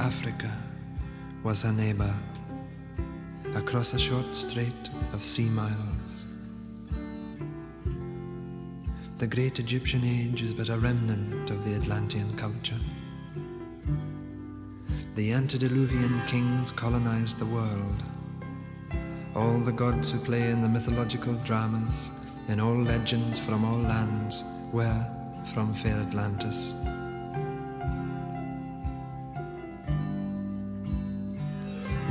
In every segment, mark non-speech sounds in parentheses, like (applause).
Africa was her neighbor, across a short strait of sea miles. The great Egyptian age is but a remnant of the Atlantean culture. The antediluvian kings colonized the world. All the gods who play in the mythological dramas, in all legends from all lands, were from fair Atlantis.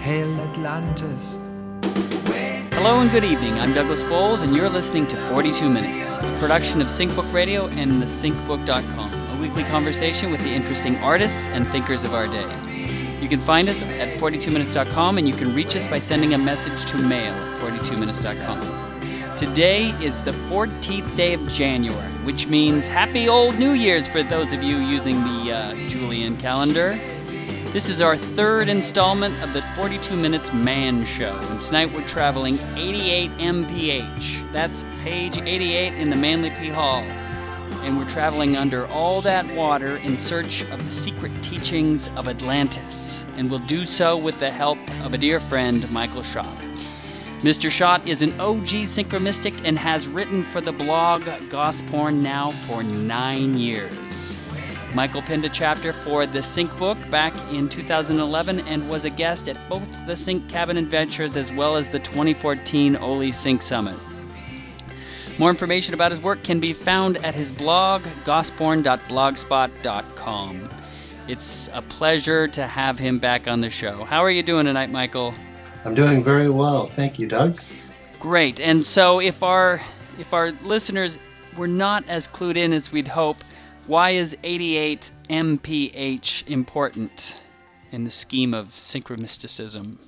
Hail Atlantis! Hello and good evening. I'm Douglas Bowles, and you're listening to 42 Minutes, a production of SyncBook Radio and thesyncbook.com, a weekly conversation with the interesting artists and thinkers of our day. You can find us at 42minutes.com, and you can reach us by sending a message to mail at 42minutes.com. Today is the 14th day of January, which means Happy Old New Year's for those of you using the uh, Julian calendar. This is our third installment of the 42 Minutes Man Show, and tonight we're traveling 88 mph. That's page 88 in the Manly P. Hall. And we're traveling under all that water in search of the secret teachings of Atlantis. And we'll do so with the help of a dear friend, Michael Schott. Mr. Schott is an OG synchromystic and has written for the blog Gosporn now for nine years. Michael penned a chapter for the Sync book back in 2011 and was a guest at both the Sync Cabin Adventures as well as the 2014 Oli Sync Summit. More information about his work can be found at his blog, gosporn.blogspot.com. It's a pleasure to have him back on the show. How are you doing tonight, Michael? I'm doing very well. Thank you, Doug. Great. And so if our if our listeners were not as clued in as we'd hope, why is 88 mph important in the scheme of synchromysticism?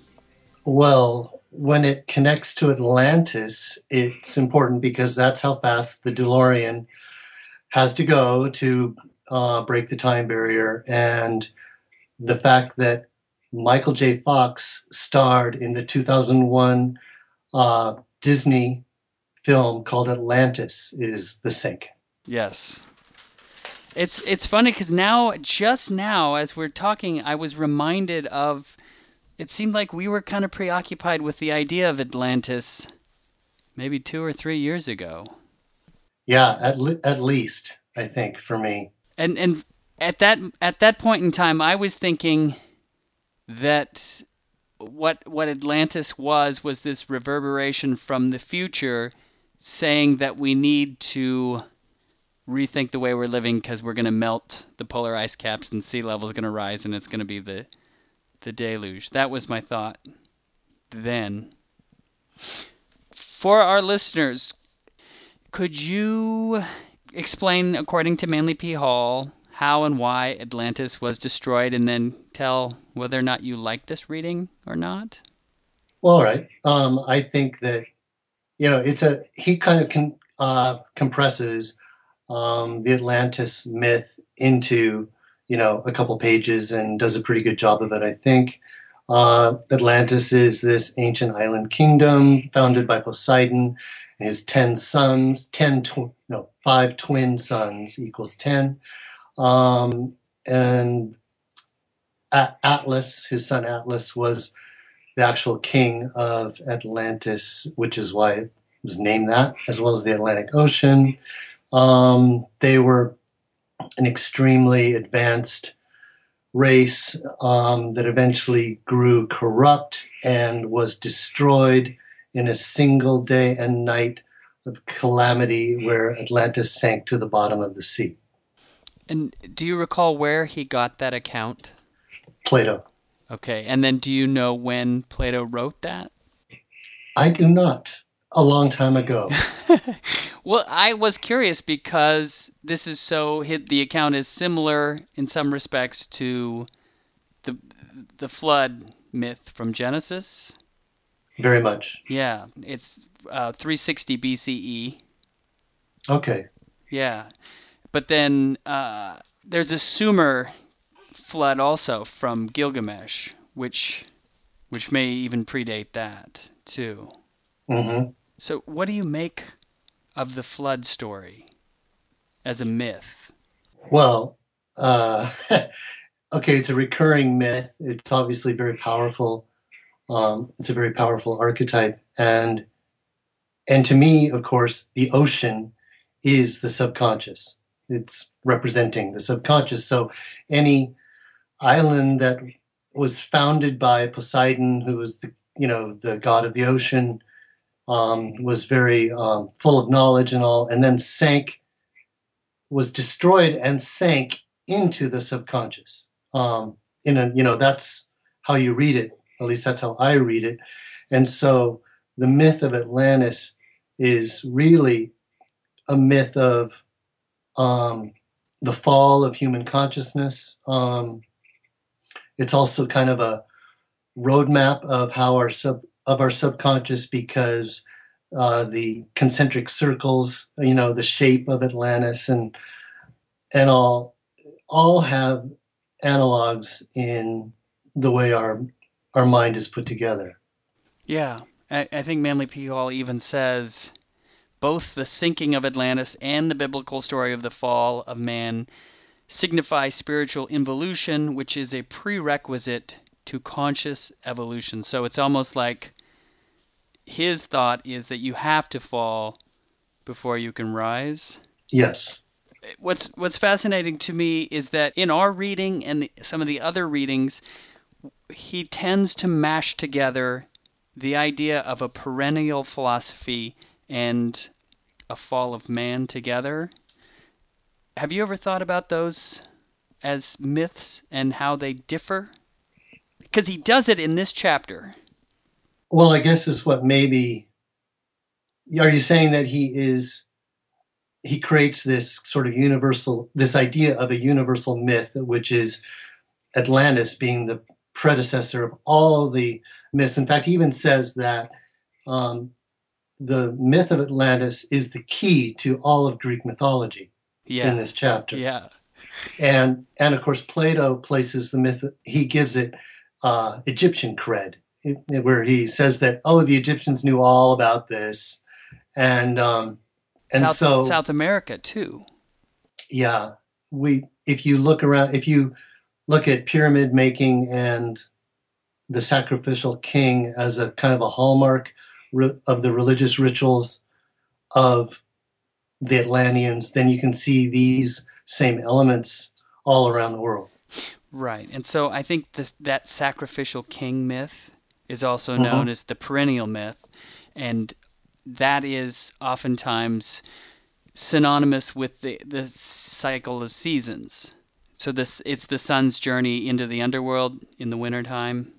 Well, when it connects to Atlantis, it's important because that's how fast the DeLorean has to go to uh, break the time barrier. And the fact that Michael J. Fox starred in the 2001 uh, Disney film called Atlantis is the sync. Yes. It's it's funny because now, just now, as we're talking, I was reminded of. It seemed like we were kind of preoccupied with the idea of Atlantis, maybe two or three years ago. Yeah, at le- at least I think for me. And and at that at that point in time, I was thinking that what what Atlantis was was this reverberation from the future, saying that we need to rethink the way we're living because we're going to melt the polar ice caps and sea level is going to rise and it's going to be the the deluge. That was my thought then. For our listeners, could you explain, according to Manly P. Hall, how and why Atlantis was destroyed, and then tell whether or not you like this reading or not? Well, all right. Um, I think that you know it's a he kind of con, uh, compresses um, the Atlantis myth into you know a couple pages and does a pretty good job of it. I think uh, Atlantis is this ancient island kingdom founded by Poseidon and his ten sons. Ten tw- no five twin sons equals ten, um, and Atlas, his son Atlas, was the actual king of Atlantis, which is why it was named that, as well as the Atlantic Ocean. Um, they were an extremely advanced race um, that eventually grew corrupt and was destroyed in a single day and night of calamity where Atlantis sank to the bottom of the sea. And do you recall where he got that account? Plato. Okay. And then do you know when Plato wrote that? I do not. A long time ago. (laughs) well, I was curious because this is so the account is similar in some respects to the the flood myth from Genesis. Very much. Yeah, it's uh, 360 BCE. Okay. Yeah, but then uh, there's a Sumer flood also from Gilgamesh, which which may even predate that too. Mm-hmm. So, what do you make of the flood story as a myth? Well, uh, (laughs) okay, it's a recurring myth. It's obviously very powerful. Um, it's a very powerful archetype, and and to me, of course, the ocean is the subconscious. It's representing the subconscious. So, any island that was founded by Poseidon, who was the you know the god of the ocean, um, was very um, full of knowledge and all, and then sank, was destroyed and sank into the subconscious. Um, in a, you know, that's how you read it. At least that's how I read it. And so the myth of Atlantis is really a myth of um, the fall of human consciousness. Um, it's also kind of a roadmap of how our sub of our subconscious because uh, the concentric circles, you know, the shape of Atlantis and and all all have analogs in the way our our mind is put together. Yeah, I, I think Manly P. Hall even says both the sinking of Atlantis and the biblical story of the fall of man signify spiritual involution, which is a prerequisite to conscious evolution. So it's almost like his thought is that you have to fall before you can rise. Yes. What's what's fascinating to me is that in our reading and the, some of the other readings, he tends to mash together the idea of a perennial philosophy and a fall of man together. Have you ever thought about those as myths and how they differ? Because he does it in this chapter. Well, I guess is what maybe. Are you saying that he is? He creates this sort of universal, this idea of a universal myth, which is Atlantis being the predecessor of all the myths. In fact, he even says that um, the myth of Atlantis is the key to all of Greek mythology yeah. in this chapter. Yeah. And and of course Plato places the myth he gives it uh, Egyptian cred, where he says that oh the Egyptians knew all about this, and um, and South, so South America too. Yeah, we if you look around if you look at pyramid making and the sacrificial king as a kind of a hallmark of the religious rituals of the Atlanteans, then you can see these same elements all around the world. Right. And so I think this, that sacrificial king myth is also mm-hmm. known as the perennial myth. And that is oftentimes synonymous with the, the cycle of seasons. So this it's the sun's journey into the underworld in the wintertime.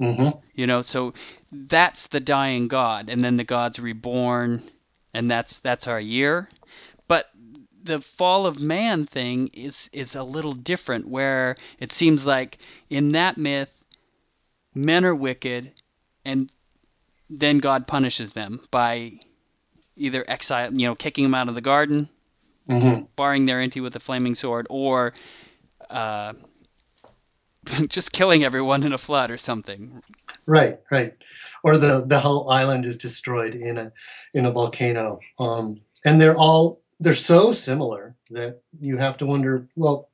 Mm-hmm. You know, so that's the dying god, and then the god's reborn, and that's that's our year. The fall of man thing is is a little different where it seems like in that myth men are wicked and then God punishes them by either exile, you know, kicking them out of the garden, mm-hmm. barring their entry with a flaming sword, or uh, (laughs) just killing everyone in a flood or something. Right, right. Or the the whole island is destroyed in a in a volcano. Um, and they're all they're so similar that you have to wonder, well,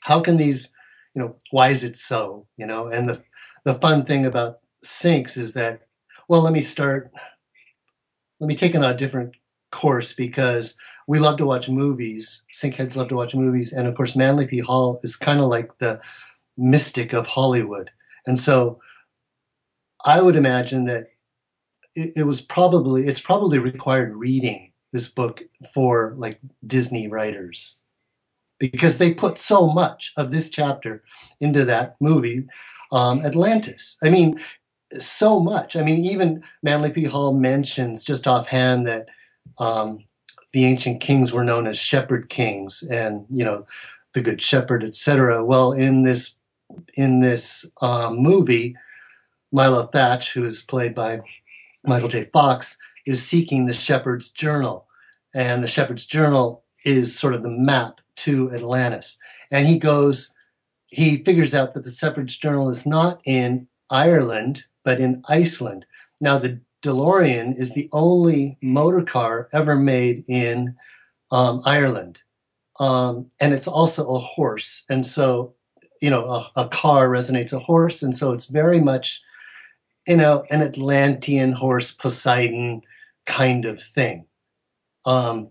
how can these, you know, why is it so? You know, and the the fun thing about Sphinx is that, well, let me start, let me take on a different course because we love to watch movies. Syncheads love to watch movies, and of course, Manly P. Hall is kind of like the mystic of Hollywood, and so I would imagine that it, it was probably it's probably required reading this book for like Disney writers because they put so much of this chapter into that movie, um, Atlantis. I mean, so much. I mean, even Manly P. Hall mentions just offhand that um, the ancient kings were known as shepherd kings, and you know, the Good Shepherd, etc. Well, in this in this um, movie, Milo Thatch, who is played by Michael J. Fox, is seeking the Shepherd's Journal, and the Shepherd's Journal is sort of the map to Atlantis. And he goes, he figures out that the Shepherd's Journal is not in Ireland, but in Iceland. Now, the DeLorean is the only motor car ever made in um, Ireland. Um, and it's also a horse. And so, you know, a, a, car resonates a horse. And so it's very much, you know, an Atlantean horse Poseidon kind of thing. Um,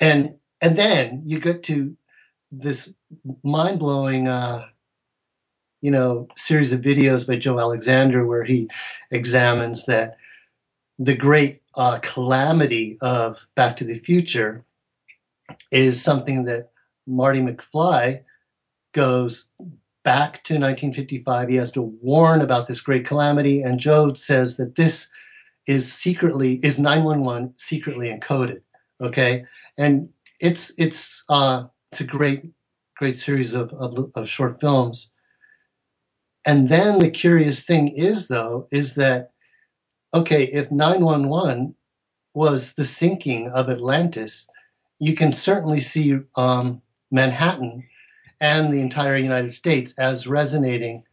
and and then you get to this mind-blowing uh, you know series of videos by joe alexander where he examines that the great uh, calamity of back to the future is something that marty mcfly goes back to 1955 he has to warn about this great calamity and joe says that this is secretly is 911 secretly encoded okay and it's it's uh, it's a great great series of, of, of short films. And then the curious thing is though is that okay, if 911 was the sinking of Atlantis, you can certainly see um, Manhattan and the entire United States as resonating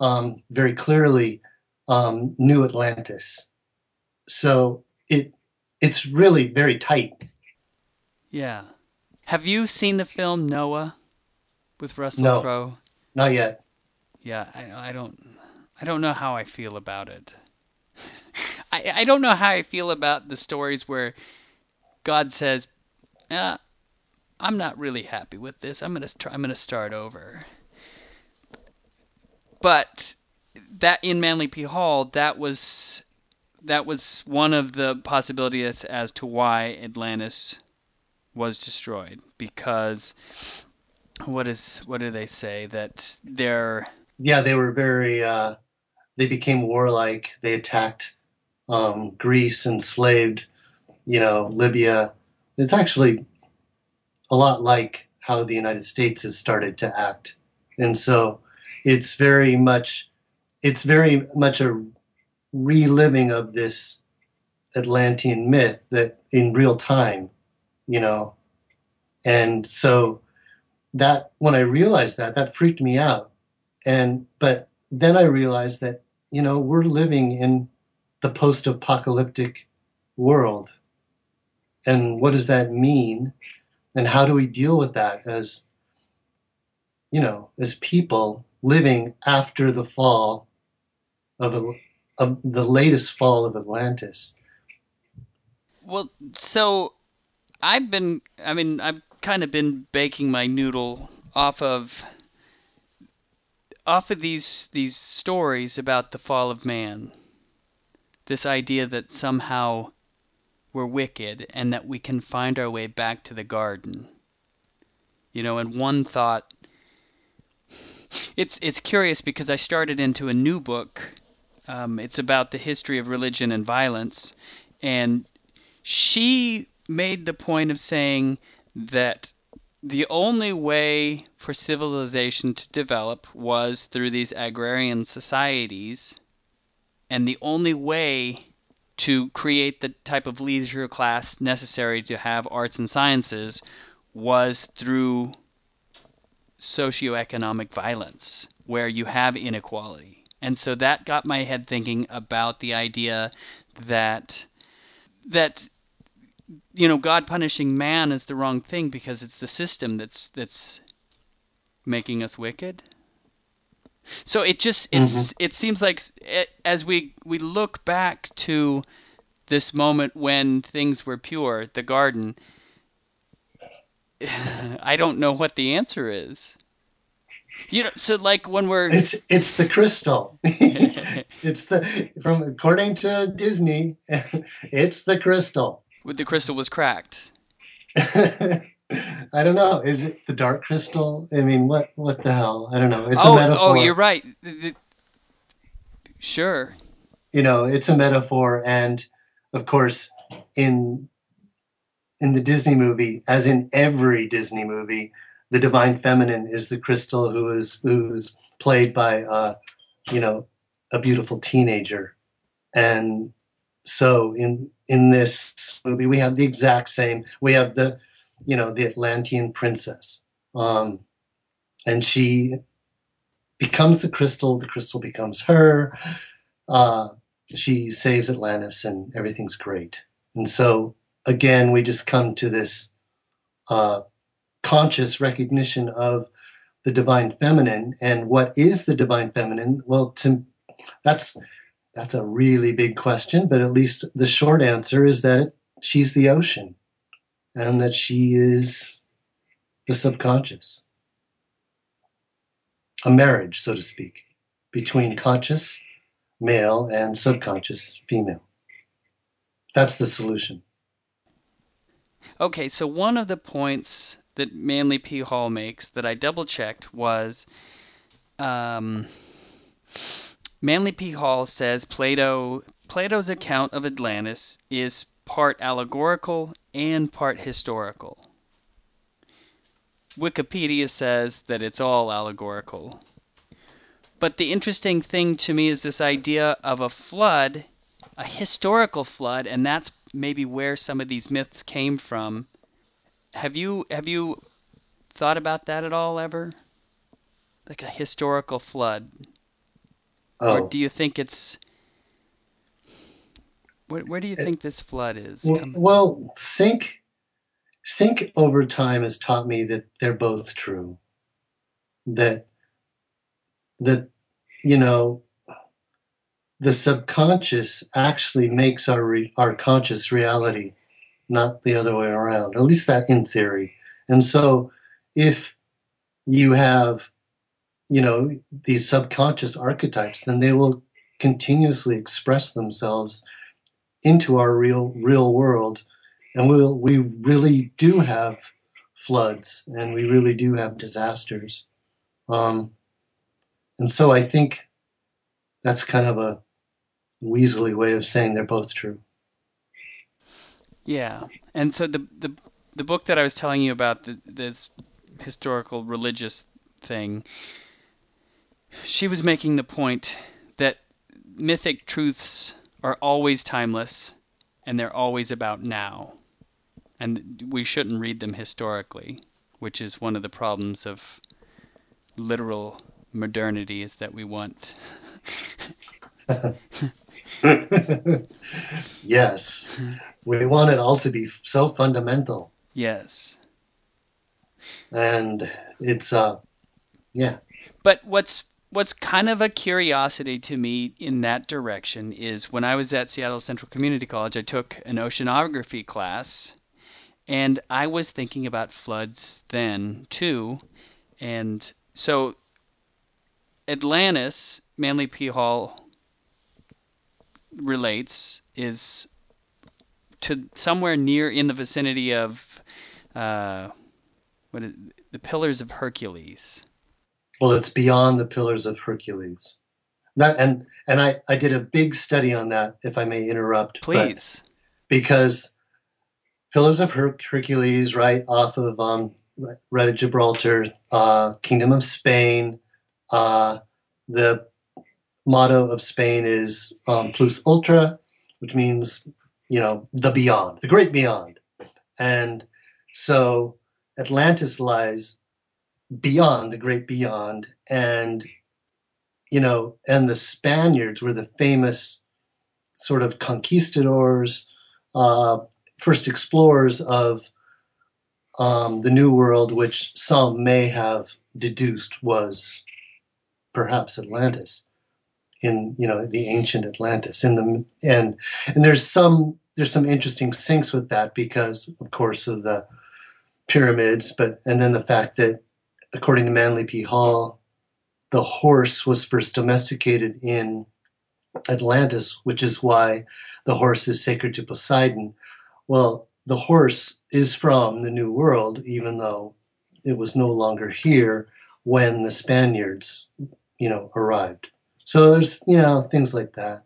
um, very clearly um, New Atlantis. So it it's really very tight. Yeah. Have you seen the film Noah with Russell no, Crowe? Not yet. Yeah, I, I don't I don't know how I feel about it. (laughs) I I don't know how I feel about the stories where God says, uh, "I'm not really happy with this. I'm gonna try, I'm gonna start over." But that in Manly P. Hall, that was that was one of the possibilities as to why Atlantis was destroyed because what is what do they say? That they're yeah they were very uh, they became warlike. They attacked um, Greece enslaved you know Libya. It's actually a lot like how the United States has started to act. And so it's very much it's very much a reliving of this Atlantean myth that in real time you know. And so that when I realized that, that freaked me out. And but then I realized that, you know, we're living in the post-apocalyptic world. And what does that mean? And how do we deal with that as you know, as people living after the fall of, a, of the latest fall of Atlantis? Well, so I've been, I mean, I've kind of been baking my noodle off of off of these these stories about the fall of man. This idea that somehow we're wicked and that we can find our way back to the garden. You know, and one thought it's it's curious because I started into a new book. Um, it's about the history of religion and violence, and she made the point of saying that the only way for civilization to develop was through these agrarian societies, and the only way to create the type of leisure class necessary to have arts and sciences was through socioeconomic violence, where you have inequality. And so that got my head thinking about the idea that that you know, God punishing man is the wrong thing because it's the system that's that's making us wicked. So it just it's mm-hmm. it seems like it, as we we look back to this moment when things were pure, the garden. (sighs) I don't know what the answer is. You know, so like when we're it's it's the crystal. (laughs) it's the from according to Disney, (laughs) it's the crystal. The crystal was cracked. (laughs) I don't know. Is it the dark crystal? I mean, what what the hell? I don't know. It's oh, a metaphor. Oh, you're right. Sure. You know, it's a metaphor, and of course, in in the Disney movie, as in every Disney movie, the divine feminine is the crystal who is who's played by uh, you know a beautiful teenager, and so in in this movie we have the exact same. We have the you know the Atlantean princess, um, and she becomes the crystal. The crystal becomes her. Uh, she saves Atlantis, and everything's great. And so again, we just come to this uh, conscious recognition of the divine feminine. And what is the divine feminine? Well to that's that's a really big question but at least the short answer is that she's the ocean and that she is the subconscious. A marriage so to speak between conscious male and subconscious female. That's the solution. Okay so one of the points that Manly P. Hall makes that I double checked was um, Manly P. Hall says Plato Plato's account of Atlantis is part allegorical and part historical. Wikipedia says that it's all allegorical. But the interesting thing to me is this idea of a flood, a historical flood, and that's maybe where some of these myths came from have you have you thought about that at all ever? Like a historical flood, oh. or do you think it's where, where do you think this flood is? Well, well, sink sync over time has taught me that they're both true. That that you know the subconscious actually makes our re- our conscious reality not the other way around, at least that in theory. And so if you have, you know, these subconscious archetypes, then they will continuously express themselves into our real real world. And we'll, we really do have floods and we really do have disasters. Um, and so I think that's kind of a weaselly way of saying they're both true. Yeah, and so the the the book that I was telling you about, the, this historical religious thing, she was making the point that mythic truths are always timeless, and they're always about now, and we shouldn't read them historically, which is one of the problems of literal modernity is that we want (laughs) (laughs) (laughs) yes. We want it all to be so fundamental. Yes. And it's uh yeah. But what's what's kind of a curiosity to me in that direction is when I was at Seattle Central Community College, I took an oceanography class and I was thinking about floods then too. And so Atlantis, Manly P. Hall relates is to somewhere near in the vicinity of uh, what is, the Pillars of Hercules. Well, it's beyond the Pillars of Hercules. That and and I I did a big study on that. If I may interrupt, please, because Pillars of Her- Hercules, right off of um, right at Gibraltar, uh, Kingdom of Spain, uh, the motto of Spain is um, plus ultra, which means, you know, the beyond, the great beyond. And so Atlantis lies beyond the great beyond. And, you know, and the Spaniards were the famous sort of conquistadors, uh, first explorers of um, the New World, which some may have deduced was perhaps Atlantis. In you know the ancient Atlantis. In the and and there's some there's some interesting syncs with that because of course of the pyramids, but and then the fact that according to Manly P. Hall, the horse was first domesticated in Atlantis, which is why the horse is sacred to Poseidon. Well, the horse is from the New World, even though it was no longer here when the Spaniards, you know, arrived. So there's, you know, things like that.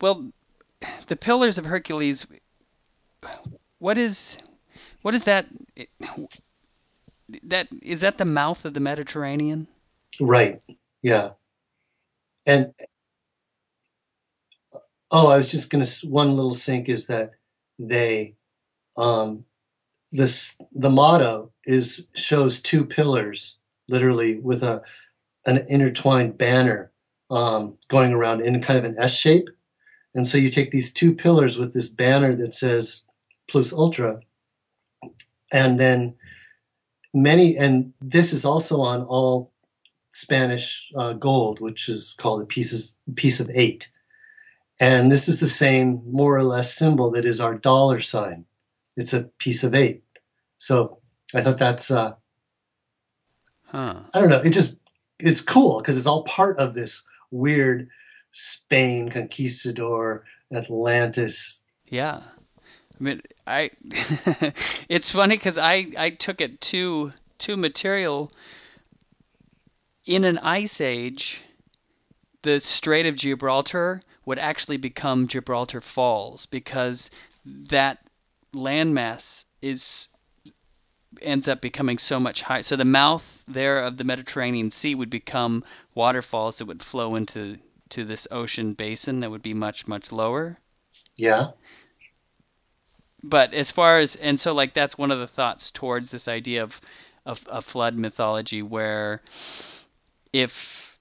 Well, the Pillars of Hercules. What is, what is that? That is that the mouth of the Mediterranean? Right. Yeah. And oh, I was just gonna. One little sync is that they um this the motto is shows two pillars literally with a an intertwined banner um, going around in kind of an S shape. And so you take these two pillars with this banner that says plus ultra, and then many, and this is also on all Spanish uh, gold, which is called a pieces, piece of eight. And this is the same, more or less, symbol that is our dollar sign. It's a piece of eight. So I thought that's, uh, huh. I don't know, it just, it's cool because it's all part of this weird Spain conquistador Atlantis. Yeah. I mean, I, (laughs) it's funny because I, I took it to, to material in an ice age, the Strait of Gibraltar would actually become Gibraltar Falls because that landmass is ends up becoming so much higher. So the mouth there of the Mediterranean Sea would become waterfalls that would flow into to this ocean basin that would be much much lower. Yeah. But as far as and so like that's one of the thoughts towards this idea of of a flood mythology where if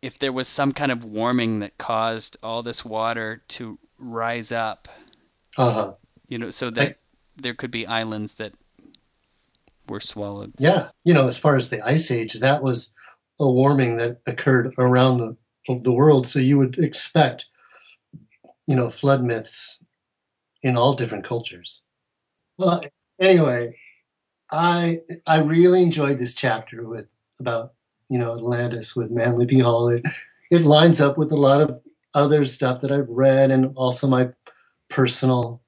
if there was some kind of warming that caused all this water to rise up. Uh-huh. You know, so that I, there could be islands that were swallowed. Yeah, you know, as far as the ice age, that was a warming that occurred around the the world, so you would expect you know, flood myths in all different cultures. Well, anyway, I I really enjoyed this chapter with about you know Atlantis with Manly P. Hall. It it lines up with a lot of other stuff that I've read and also my personal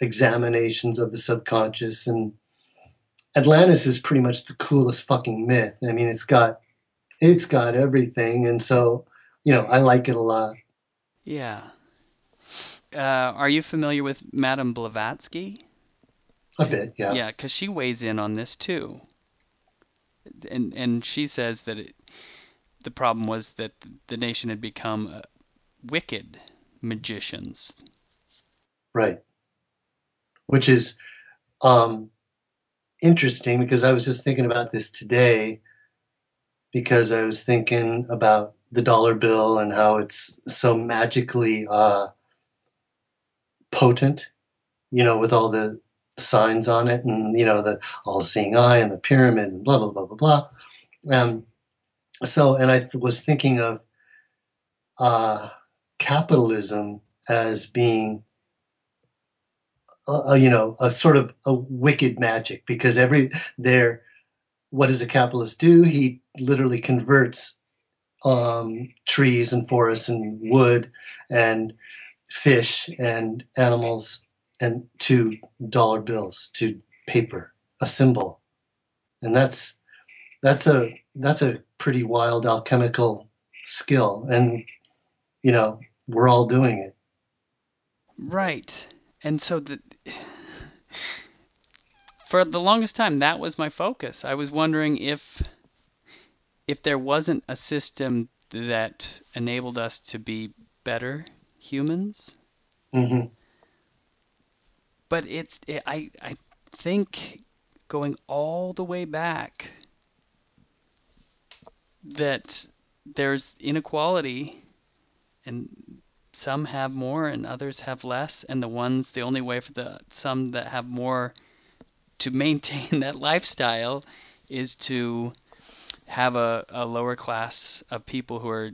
examinations of the subconscious and Atlantis is pretty much the coolest fucking myth. I mean, it's got it's got everything, and so you know, I like it a lot. Yeah. Uh, are you familiar with Madame Blavatsky? A bit, yeah. Yeah, because she weighs in on this too and and she says that it, the problem was that the nation had become uh, wicked magicians. Right. Which is um, interesting because I was just thinking about this today because I was thinking about the dollar bill and how it's so magically uh, potent, you know, with all the signs on it and you know the all-seeing eye and the pyramid and blah blah blah blah blah. Um, so and i was thinking of uh, capitalism as being a, you know a sort of a wicked magic because every there what does a capitalist do he literally converts um, trees and forests and wood and fish and animals and to dollar bills, to paper, a symbol. And that's that's a that's a pretty wild alchemical skill. And you know, we're all doing it. Right. And so the for the longest time that was my focus. I was wondering if if there wasn't a system that enabled us to be better humans. Mm-hmm but it's it, I I think going all the way back that there's inequality and some have more and others have less and the ones the only way for the some that have more to maintain (laughs) that lifestyle is to have a, a lower class of people who are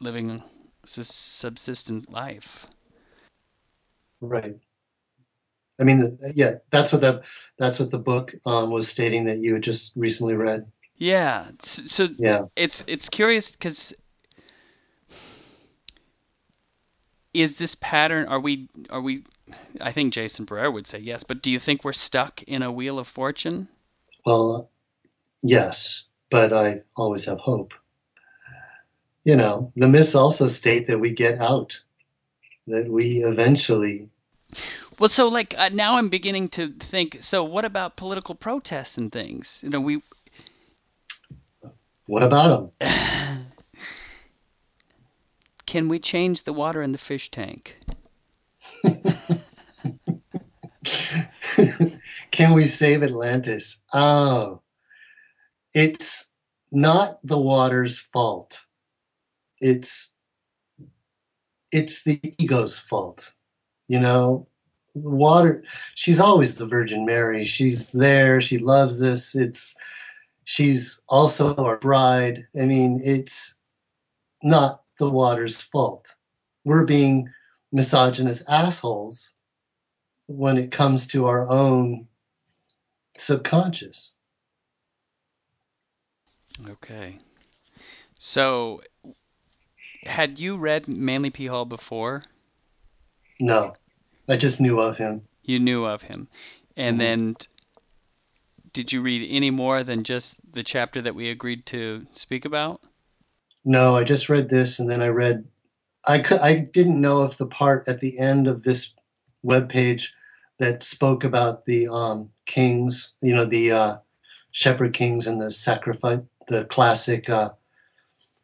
living subsistent life. Right. I mean, yeah, that's what the that's what the book um, was stating that you had just recently read. Yeah. So, so Yeah. it's it's curious because is this pattern? Are we are we? I think Jason Barrera would say yes, but do you think we're stuck in a wheel of fortune? Well, yes, but I always have hope. You know, the myths also state that we get out, that we eventually. Well, so like uh, now I'm beginning to think. So what about political protests and things? You know, we What about them? (laughs) can we change the water in the fish tank? (laughs) Can we save Atlantis? Oh, it's not the water's fault. It's it's the ego's fault. You know, water. She's always the Virgin Mary. She's there. She loves us. It's she's also our bride. I mean, it's not the water's fault. We're being misogynist assholes when it comes to our own subconscious. Okay. So, had you read Manly P. Hall before? No, I just knew of him. You knew of him. And Mhm. then did you read any more than just the chapter that we agreed to speak about? No, I just read this and then I read. I could. I didn't know if the part at the end of this webpage that spoke about the um, kings, you know, the uh, shepherd kings and the sacrifice, the classic uh,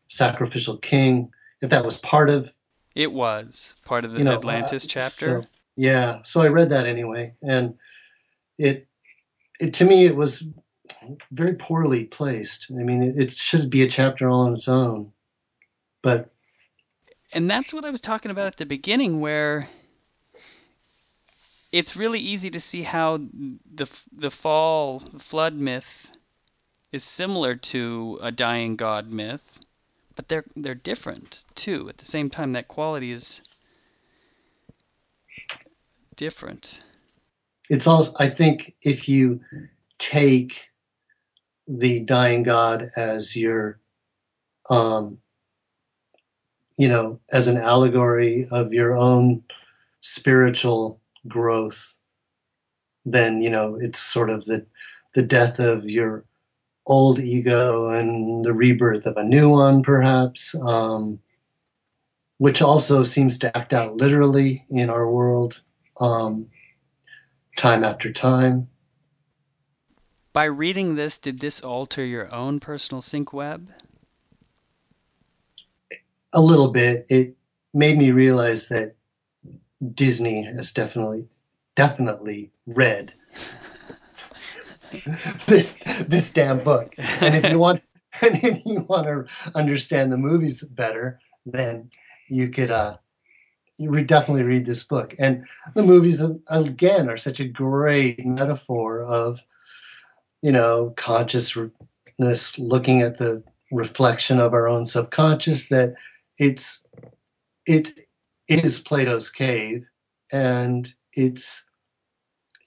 sacrificial king, if that was part of It was part of the you know, Atlantis uh, chapter. so- yeah, so I read that anyway, and it, it to me it was very poorly placed. I mean, it, it should be a chapter all on its own, but And that's what I was talking about at the beginning, where it's really easy to see how the the fall the flood myth is similar to a dying god myth, but they're they're different too. At the same time, that quality is different. it's also I think if you take the dying god as your, um, you know, as an allegory of your own spiritual growth, then you know it's sort of the the death of your old ego and the rebirth of a new one, perhaps, um, which also seems to act out literally in our world, um, time after time. By reading this, did this alter your own personal sync web? A little bit. It made me realize that Disney has definitely, definitely read (laughs) this this damn book. And if you want, (laughs) and if you want to understand the movies better, then you could uh, you would definitely read this book. And the movies again are such a great metaphor of, you know, consciousness looking at the reflection of our own subconscious. That it's it is Plato's cave, and it's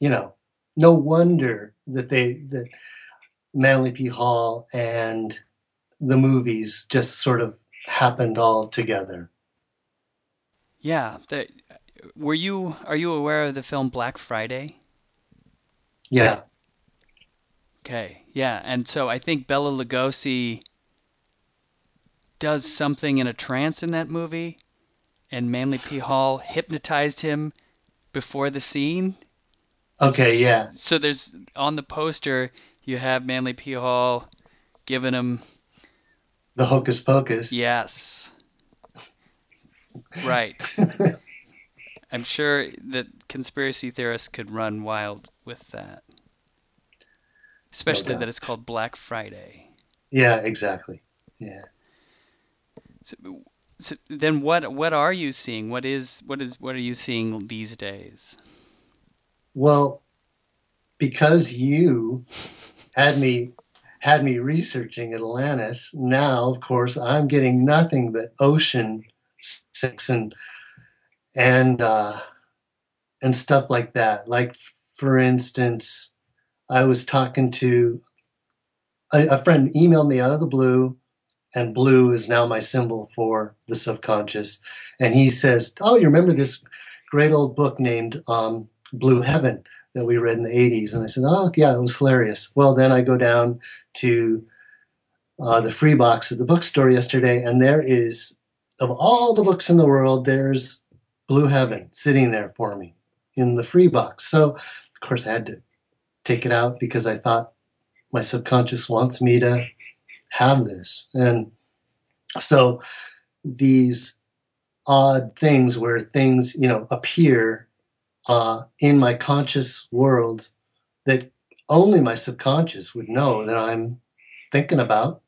you know no wonder that they that Manly P. Hall and the movies just sort of happened all together. Yeah. The, were you are you aware of the film Black Friday? Yeah, Okay, yeah, and so I think Bela Lugosi does something in a trance in that movie, and Manly P. Hall hypnotized him before the scene. okay, yeah, So there's on the poster you have Manly P. Hall giving him the Hocus Pocus. yes, right. (laughs) I'm sure that conspiracy theorists could run wild with that, especially doubt. that it's called Black Friday. yeah, exactly. Yeah. So, so then what what are you seeing? What is what is what are you seeing these days? Well, because you had me had me researching Atlantis. Now, of course, I'm getting nothing but ocean sinks and and uh, and stuff like that. Like for instance, I was talking to a, a friend emailed me out of the blue, and blue is now my symbol for the subconscious. And he says, "Oh, you remember this great old book named um, Blue Heaven that we read in the '80s?" And I said, "Oh, yeah, it was hilarious." Well, then I go down to uh, the free box at the bookstore yesterday, and there is, of all the books in the world, there's Blue Heaven sitting there for me in the free box. So, of course, I had to take it out because I thought my subconscious wants me to have this. And so these odd things where things, you know, appear uh, in my conscious world that only my subconscious would know that I'm thinking about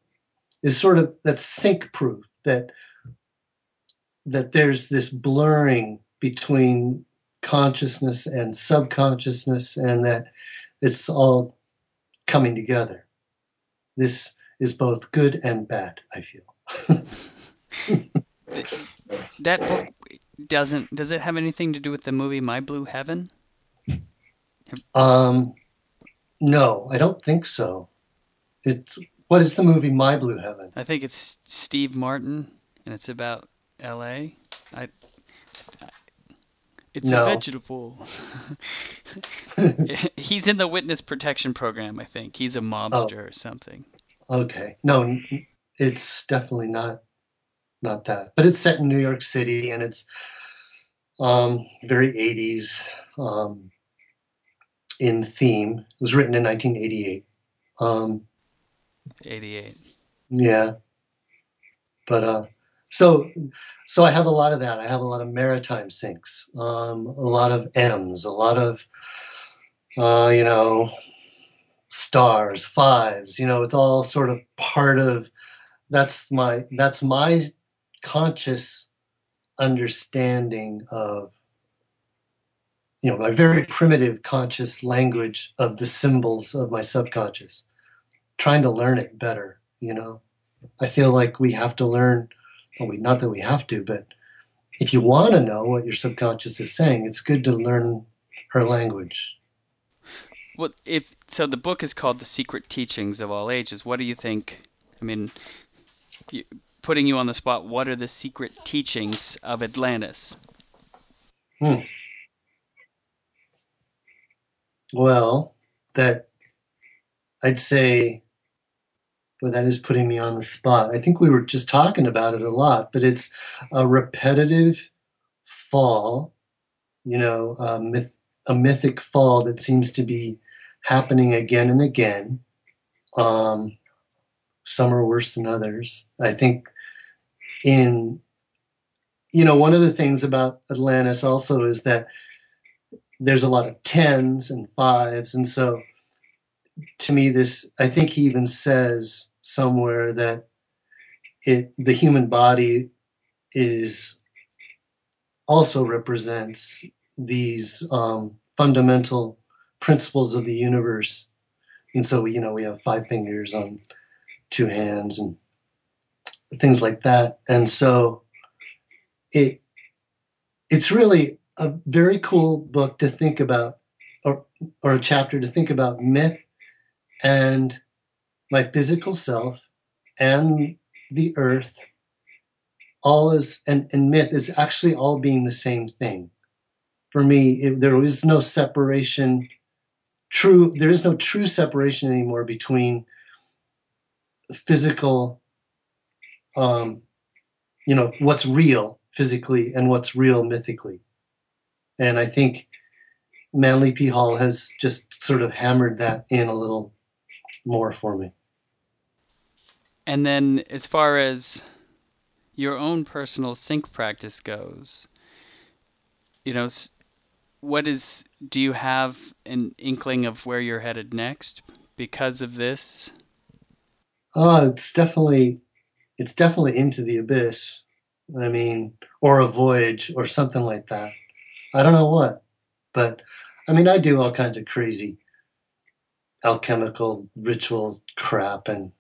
is sort of that sync proof that that there's this blurring between consciousness and subconsciousness and that it's all coming together. This is both good and bad, I feel. (laughs) that book doesn't does it have anything to do with the movie My Blue Heaven? Um no, I don't think so. It's what is the movie My Blue Heaven? I think it's Steve Martin and it's about LA. I it's no. a vegetable. (laughs) (laughs) He's in the witness protection program, I think. He's a mobster oh. or something. Okay. No, it's definitely not not that. But it's set in New York City and it's um, very 80s um, in theme. It was written in 1988. Um, 88. Yeah. But uh so so I have a lot of that. I have a lot of maritime syncs, um, a lot of M's, a lot of uh, you know stars, fives. You know, it's all sort of part of that's my that's my conscious understanding of you know my very primitive conscious language of the symbols of my subconscious trying to learn it better you know i feel like we have to learn well, we, not that we have to, but if you want to know what your subconscious is saying, it's good to learn her language. Well, if so, the book is called "The Secret Teachings of All Ages." What do you think? I mean, putting you on the spot, what are the secret teachings of Atlantis? Hmm. Well, that I'd say but that is putting me on the spot. I think we were just talking about it a lot, but it's a repetitive fall, you know, a, myth, a mythic fall that seems to be happening again and again. Um, some are worse than others. I think in, you know, one of the things about Atlantis also is that there's a lot of tens and fives. And so to me, this, I think he even says, somewhere that it the human body is also represents these um, fundamental principles of the universe. And so you know we have five fingers on two hands and things like that. And so it it's really a very cool book to think about or or a chapter to think about myth and my physical self and the earth all is and, and myth is actually all being the same thing. For me it, there is no separation true there is no true separation anymore between physical um you know what's real physically and what's real mythically. And i think manly p. Hall has just sort of hammered that in a little more for me and then as far as your own personal sync practice goes, you know, what is do you have an inkling of where you're headed next because of this? Oh, it's definitely it's definitely into the abyss. I mean, or a voyage or something like that. I don't know what, but I mean, I do all kinds of crazy alchemical ritual crap and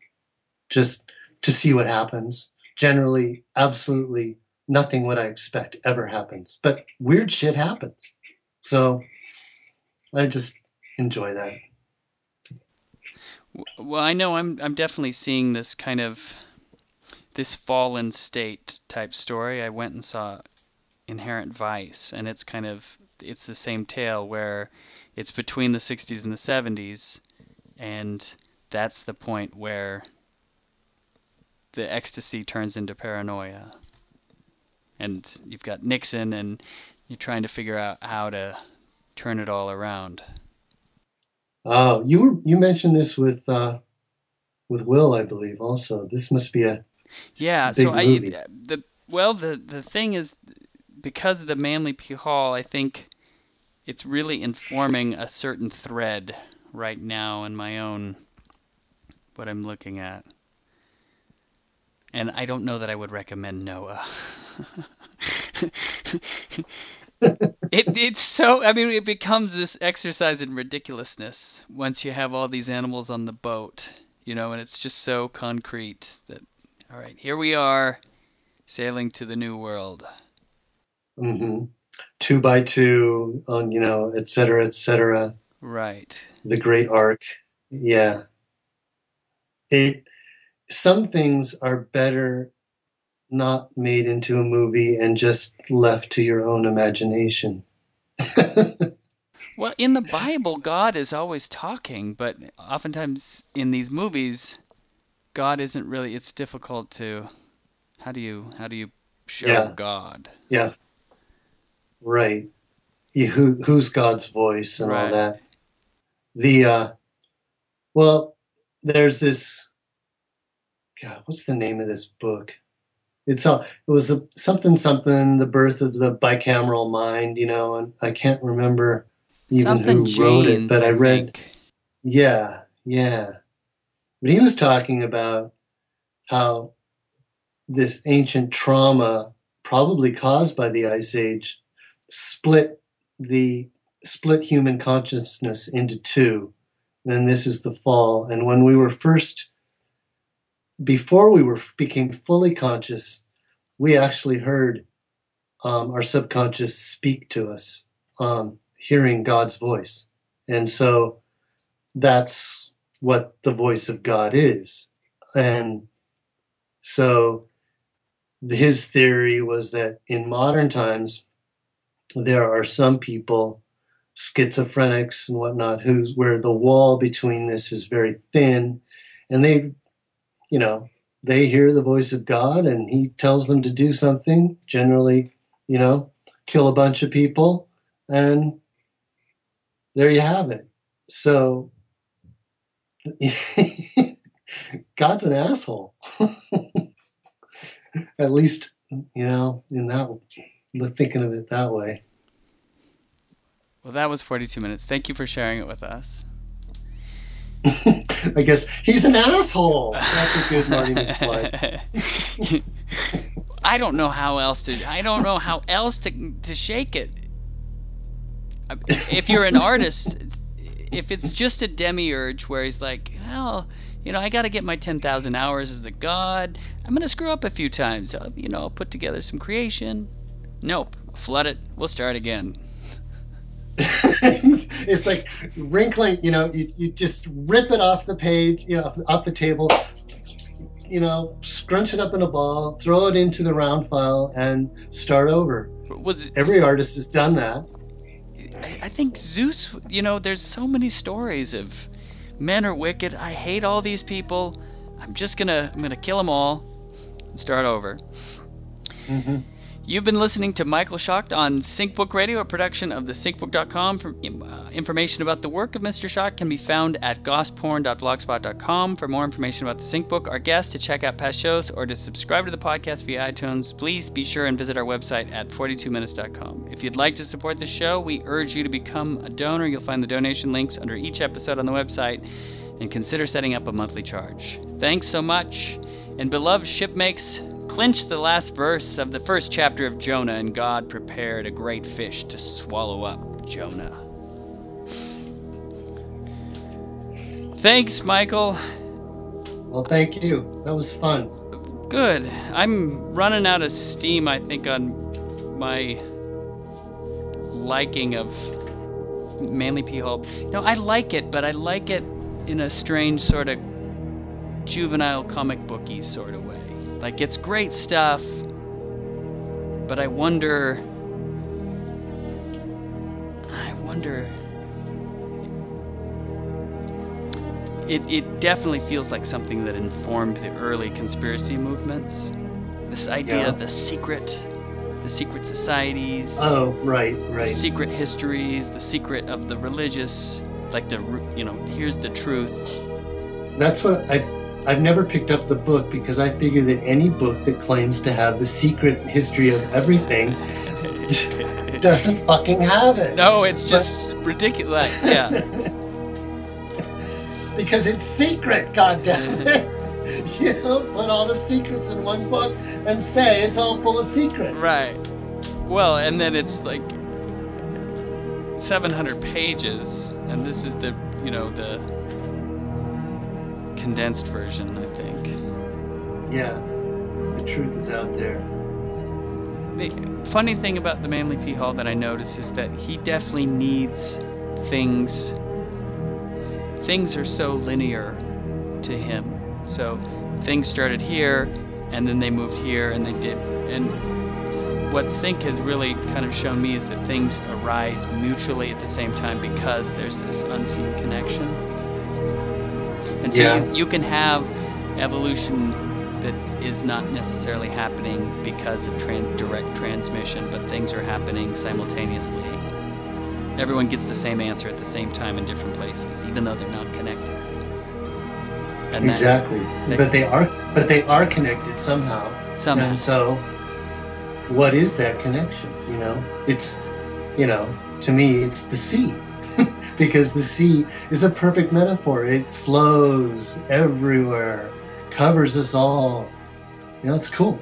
just to see what happens. Generally, absolutely nothing what I expect ever happens, but weird shit happens. So I just enjoy that. Well, I know I'm I'm definitely seeing this kind of this fallen state type story. I went and saw Inherent Vice, and it's kind of it's the same tale where it's between the 60s and the 70s, and that's the point where the ecstasy turns into paranoia. And you've got Nixon, and you're trying to figure out how to turn it all around. Oh, you were you mentioned this with uh, with Will, I believe. Also, this must be a yeah. so I the well the the thing is because of the Manly P Hall, I think it's really informing a certain thread right now in my own what I'm looking at. And I don't know that I would recommend Noah. (laughs) it it's so I mean it becomes this exercise in ridiculousness once you have all these animals on the boat, you know, and it's just so concrete that all right, here we are sailing to the new world. Mm-hmm. Two by two, on you know, et cetera, et cetera. Right. The great ark. Yeah. It. Some things are better not made into a movie and just left to your own imagination. (laughs) well, in the Bible, God is always talking, but oftentimes in these movies, God isn't really. It's difficult to. How do you how do you show yeah. God? Yeah. Right. Who who's God's voice and right. all that. The uh well, there's this God, what's the name of this book? It's a, it was a, something something the birth of the bicameral mind, you know, and I can't remember even something who wrote it, but I, I read Yeah, yeah. But he was talking about how this ancient trauma probably caused by the ice age split the split human consciousness into two. And this is the fall. And when we were first, before we were became fully conscious, we actually heard um, our subconscious speak to us, um, hearing God's voice. And so that's what the voice of God is. And so his theory was that in modern times, there are some people, schizophrenics and whatnot, who's where the wall between this is very thin, and they, you know, they hear the voice of God, and He tells them to do something. Generally, you know, kill a bunch of people, and there you have it. So. (laughs) God's an asshole. (laughs) At least, you know, in that thinking of it that way. Well, that was 42 minutes. Thank you for sharing it with us. (laughs) I guess he's an asshole. That's a good Marty McFly. (laughs) I don't know how else to. I don't know how else to to shake it. If you're an (laughs) artist, if it's just a demiurge where he's like, well, you know, I got to get my 10,000 hours as a god. I'm gonna screw up a few times. I'll, you know, I'll put together some creation. Nope. Flood it. We'll start again. (laughs) it's like wrinkling, you know, you, you just rip it off the page, you know, off, off the table, you know, scrunch it up in a ball, throw it into the round file, and start over. Was it, Every artist has done that. I think Zeus, you know, there's so many stories of men are wicked. I hate all these people. I'm just gonna, I'm gonna kill them all and start over. Mm-hmm. You've been listening to Michael Schacht on SyncBook Radio, a production of the syncbook.com. Uh, information about the work of Mr. Schacht can be found at gossporn.blogspot.com. For more information about the SyncBook, our guests, to check out past shows, or to subscribe to the podcast via iTunes, please be sure and visit our website at 42minutes.com. If you'd like to support the show, we urge you to become a donor. You'll find the donation links under each episode on the website, and consider setting up a monthly charge. Thanks so much, and beloved shipmates clinched the last verse of the first chapter of Jonah, and God prepared a great fish to swallow up Jonah. Thanks, Michael. Well, thank you. That was fun. Good. I'm running out of steam, I think, on my liking of Manly P. Hall. No, I like it, but I like it in a strange sort of juvenile comic booky sort of way. Like it's great stuff, but I wonder I wonder it, it definitely feels like something that informed the early conspiracy movements. This idea Yeah. of the secret, the secret societies, Oh, right, the right. secret histories, the secret of the religious, like the you know, here's the truth. That's what I. I've never picked up the book because I figure that any book that claims to have the secret history of everything (laughs) doesn't fucking have it. no, it's just ridiculous. Yeah. (laughs) because it's secret, goddamn mm-hmm. it. (laughs) you don't put all the secrets in one book and say it's all full of secrets. Right. Well, and then it's like 700 pages, and this is the, you know, the condensed version, I think. Yeah. The truth is out there. The funny thing about the Manly P. Hall that I notice is that he definitely needs things. Things are so linear to him. So things started here, and then they moved here, and they did. And what Sync has really kind of shown me is that things arise mutually at the same time because there's this unseen connection. And so Yeah. you, you can have evolution that is not necessarily happening because of tran- direct transmission, but things are happening simultaneously. Everyone gets the same answer at the same time in different places, even though they're not connected. And exactly. that- but they are but they are connected somehow. somehow, And so what is that connection? You know? It's you know, to me it's the sea. (laughs) because the sea is a perfect metaphor. It flows everywhere, covers us all. You know, it's cool.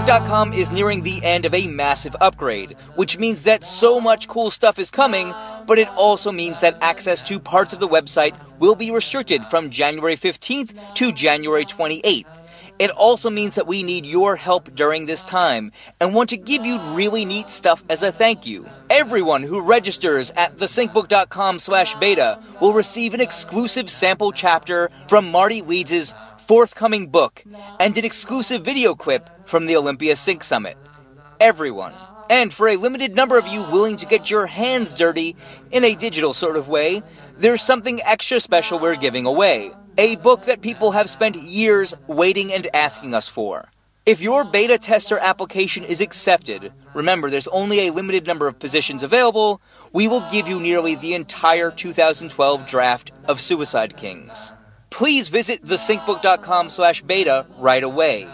TheSyncBook.com is nearing the end of a massive upgrade, which means that so much cool stuff is coming, but it also means that access to parts of the website will be restricted from January 15th to January 28th. It also means that we need your help during this time and want to give you really neat stuff as a thank you. Everyone who registers at thesyncbook.com slash beta will receive an exclusive sample chapter from Marty Leeds' forthcoming book and an exclusive video clip from the Olympia Sync Summit. Everyone, And for a limited number of you willing to get your hands dirty in a digital sort of way, there's something extra special we're giving away. A book that people have spent years waiting and asking us for. If your beta tester application is accepted, remember there's only a limited number of positions available, we will give you nearly the entire 2012 draft of Suicide Kings. Please visit thesyncbook.com slash beta right away.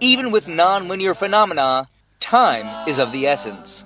Even with non-linear phenomena, time is of the essence.